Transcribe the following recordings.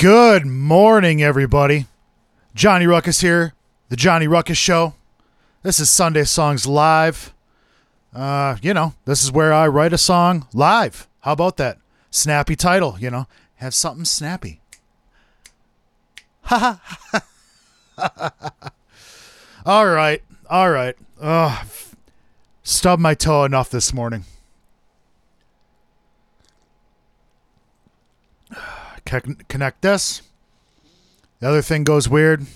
Good morning, everybody. Johnny Ruckus here, the Johnny Ruckus Show. This is Sunday Songs Live. Uh, you know, this is where I write a song live. How about that? Snappy title, you know, have something snappy. Ha ha. All right, all right. Ugh, stubbed my toe enough this morning. Connect this. The other thing goes weird.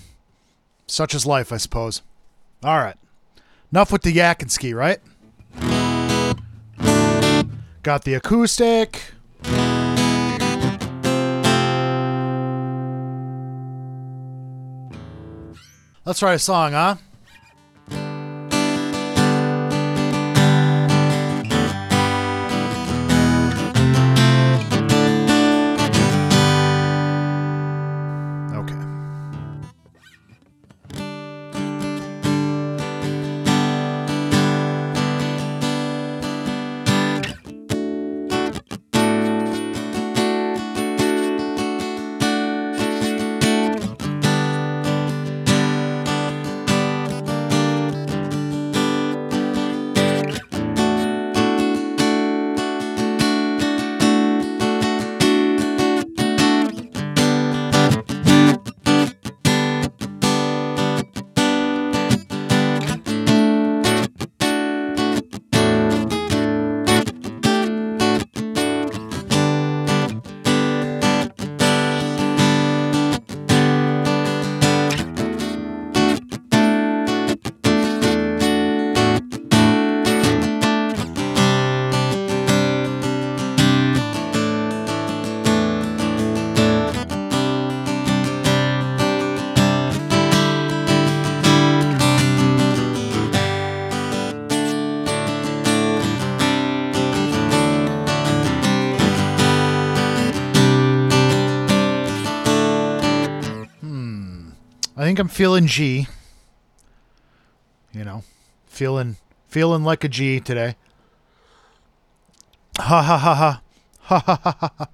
Such is life, I suppose. All right. Enough with the yak and ski, right? Got the acoustic. Let's write a song, huh? I think I'm feeling G. You know, feeling feeling like a G today. Ha ha ha ha. Ha ha ha ha.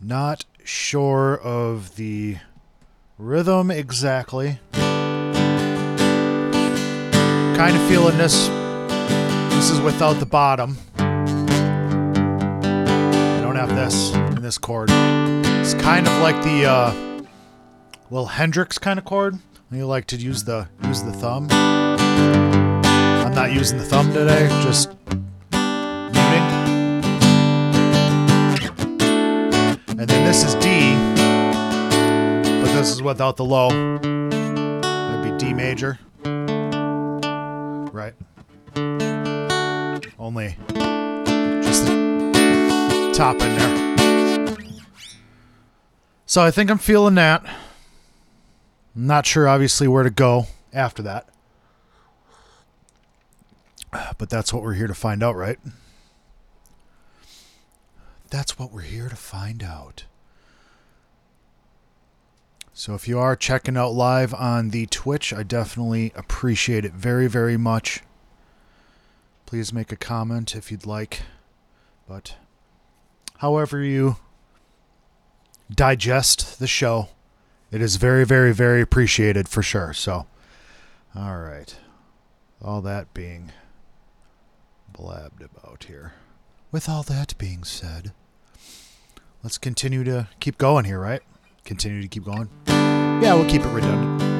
Not sure of the rhythm exactly. Kind of feeling this. This is without the bottom. I don't have this in this chord. It's kind of like the uh, little Hendrix kind of chord. You like to use the use the thumb. I'm not using the thumb today, just muting. And then this is D, but this is without the low. That'd be D major. Right. Only just the top in there. So I think I'm feeling that. Not sure, obviously, where to go after that. But that's what we're here to find out, right? That's what we're here to find out. So if you are checking out live on the Twitch, I definitely appreciate it very, very much. Please make a comment if you'd like. But however you digest the show, it is very, very, very appreciated for sure. So, all right. All that being blabbed about here. With all that being said, let's continue to keep going here, right? Continue to keep going. Yeah, we'll keep it redundant.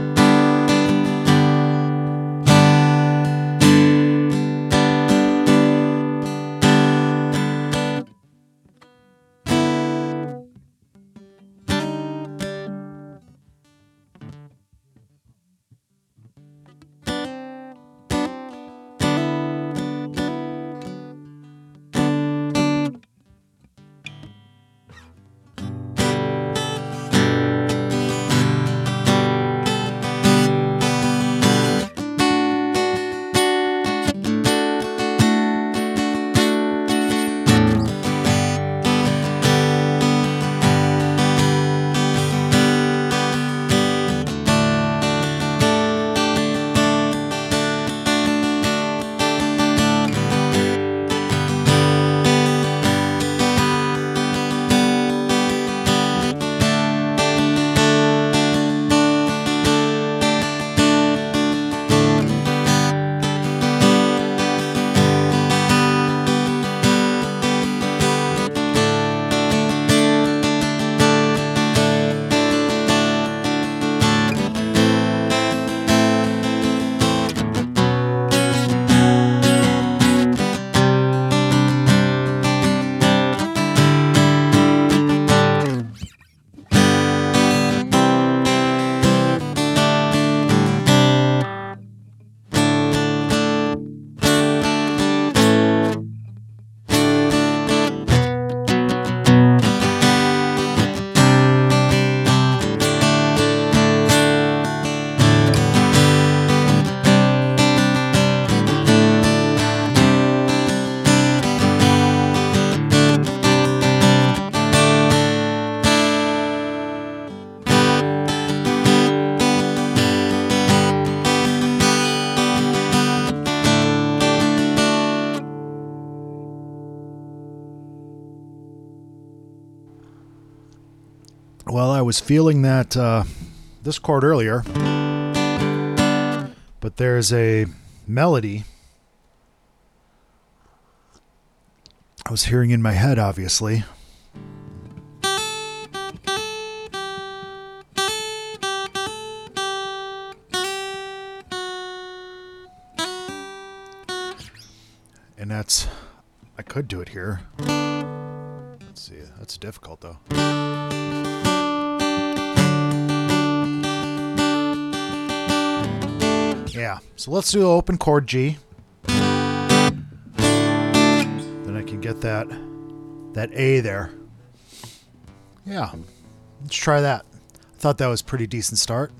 Well, I was feeling that uh, this chord earlier, but there's a melody I was hearing in my head, obviously. And that's, I could do it here. Let's see, that's difficult though. Yeah, so let's do open chord G. Then I can get that that A there. Yeah, let's try that. I thought that was pretty decent start.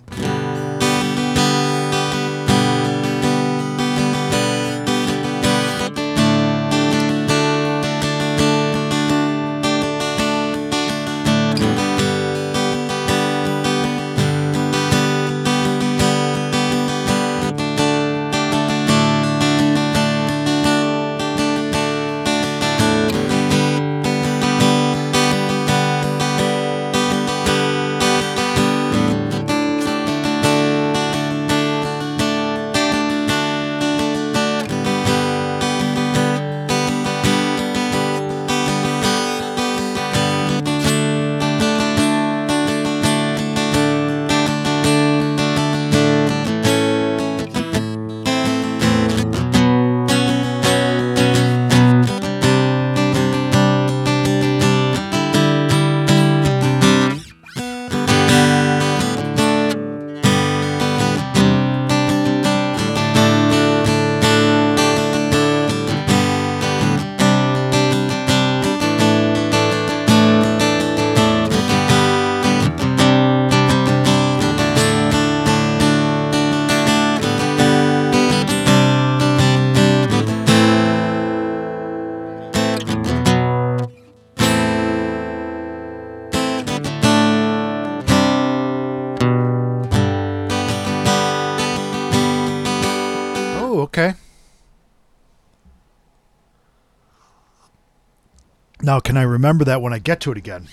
Now, can I remember that when I get to it again?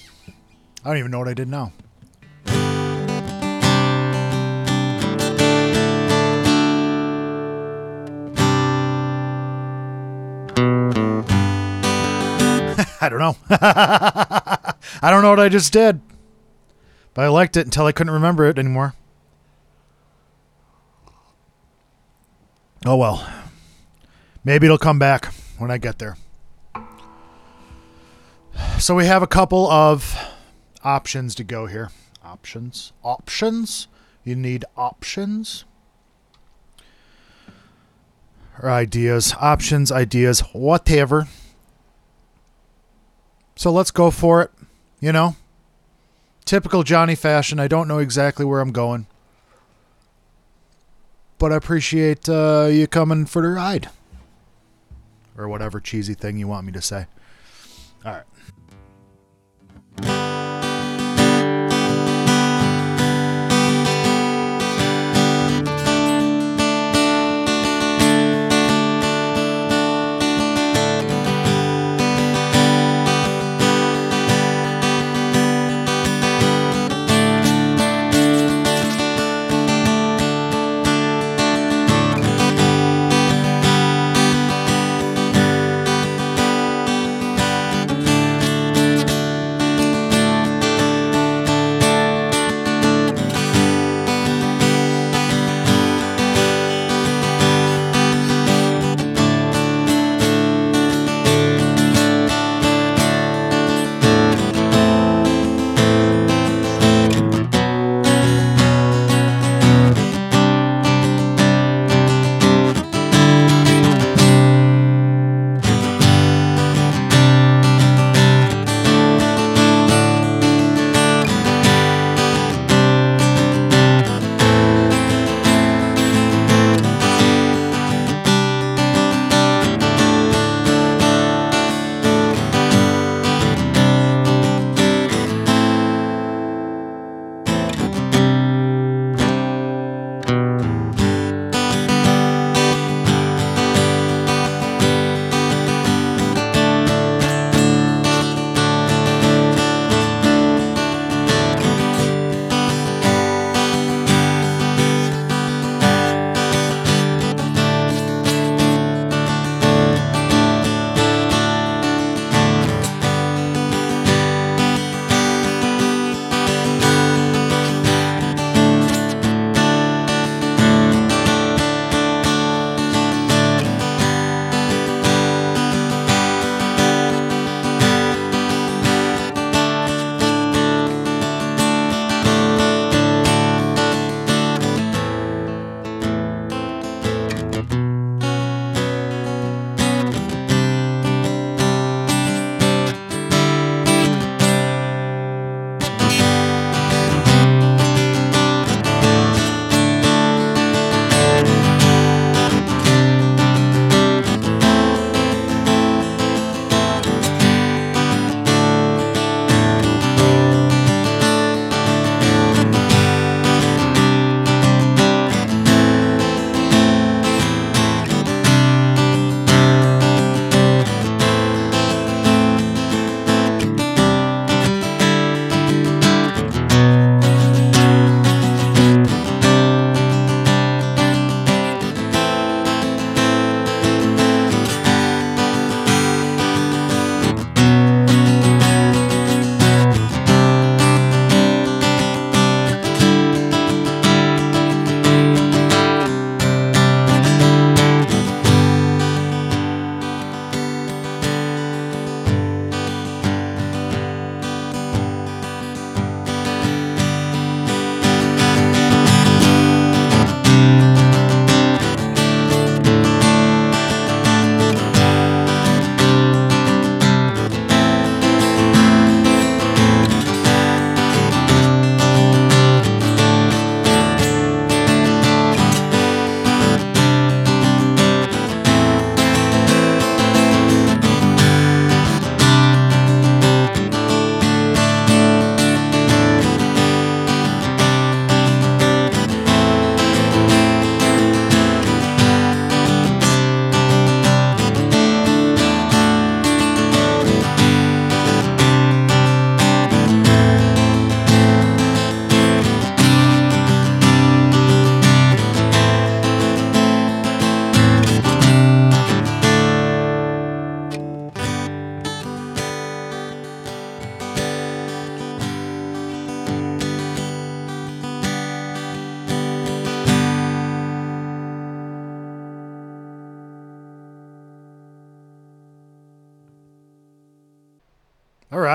I don't even know what I did now. I don't know. I don't know what I just did. But I liked it until I couldn't remember it anymore. Oh well. Maybe it'll come back when I get there. So we have a couple of options to go here. Options. Options. You need options. Or ideas. Options, ideas, whatever. So let's go for it. You know? Typical Johnny fashion. I don't know exactly where I'm going but I appreciate uh, you coming for the ride. Or whatever cheesy thing you want me to say. All right.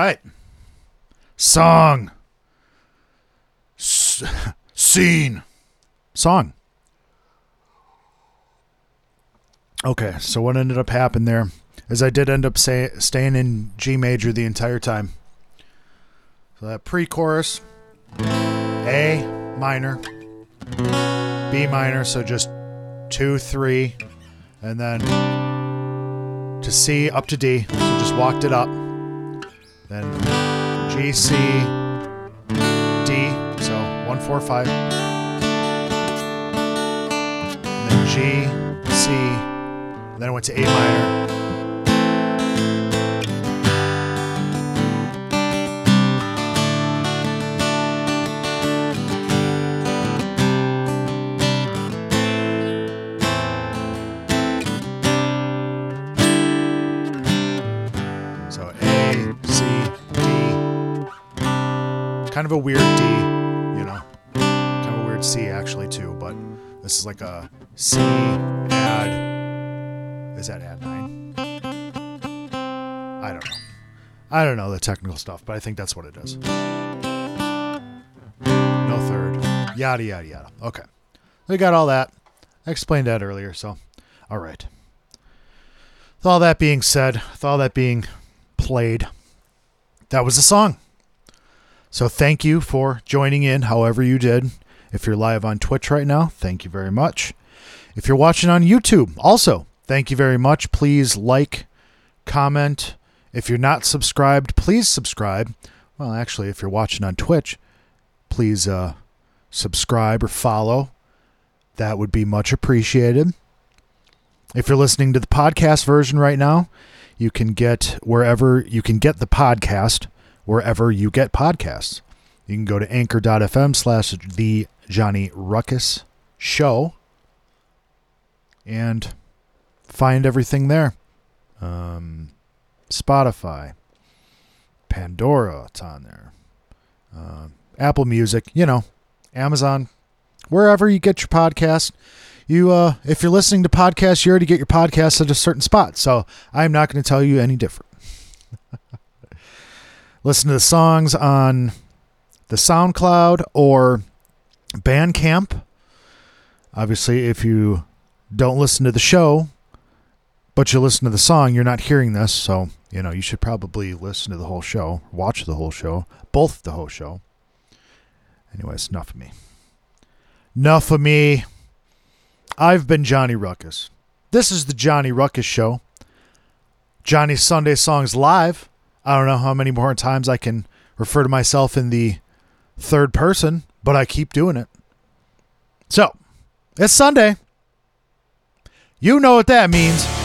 Right. Song. S- scene. Song. Okay, so what ended up happening there is I did end up say, staying in G major the entire time. So that pre chorus, A minor, B minor, so just two, three, and then to C up to D, so just walked it up. Then G, C, D, so one, four, five. And then G, C, then I went to A minor. Kind of a weird D, you know. Kind of a weird C actually too, but this is like a C add. Is that add nine? I don't know. I don't know the technical stuff, but I think that's what it is. No third. Yada yada yada. Okay. We got all that. I explained that earlier, so all right. With all that being said, with all that being played, that was the song. So thank you for joining in however you did. If you're live on Twitch right now, thank you very much. If you're watching on YouTube, also thank you very much. Please like, comment. If you're not subscribed, please subscribe. Well, actually, if you're watching on Twitch, please uh, subscribe or follow. That would be much appreciated. If you're listening to the podcast version right now, you can get wherever you can get the podcast wherever you get podcasts. You can go to anchor.fm slash the Johnny Ruckus show and find everything there. Um, Spotify, Pandora, it's on there. Uh, Apple Music, you know, Amazon, wherever you get your podcast. You, uh, if you're listening to podcasts, you already get your podcasts at a certain spot. So I'm not going to tell you any different. Listen to the songs on the SoundCloud or Bandcamp. Obviously, if you don't listen to the show, but you listen to the song, you're not hearing this. So, you know, you should probably listen to the whole show, watch the whole show, both the whole show. Anyways, enough of me. Enough of me. I've been Johnny Ruckus. This is the Johnny Ruckus Show. Johnny's Sunday Songs Live. I don't know how many more times I can refer to myself in the third person, but I keep doing it. So, it's Sunday. You know what that means.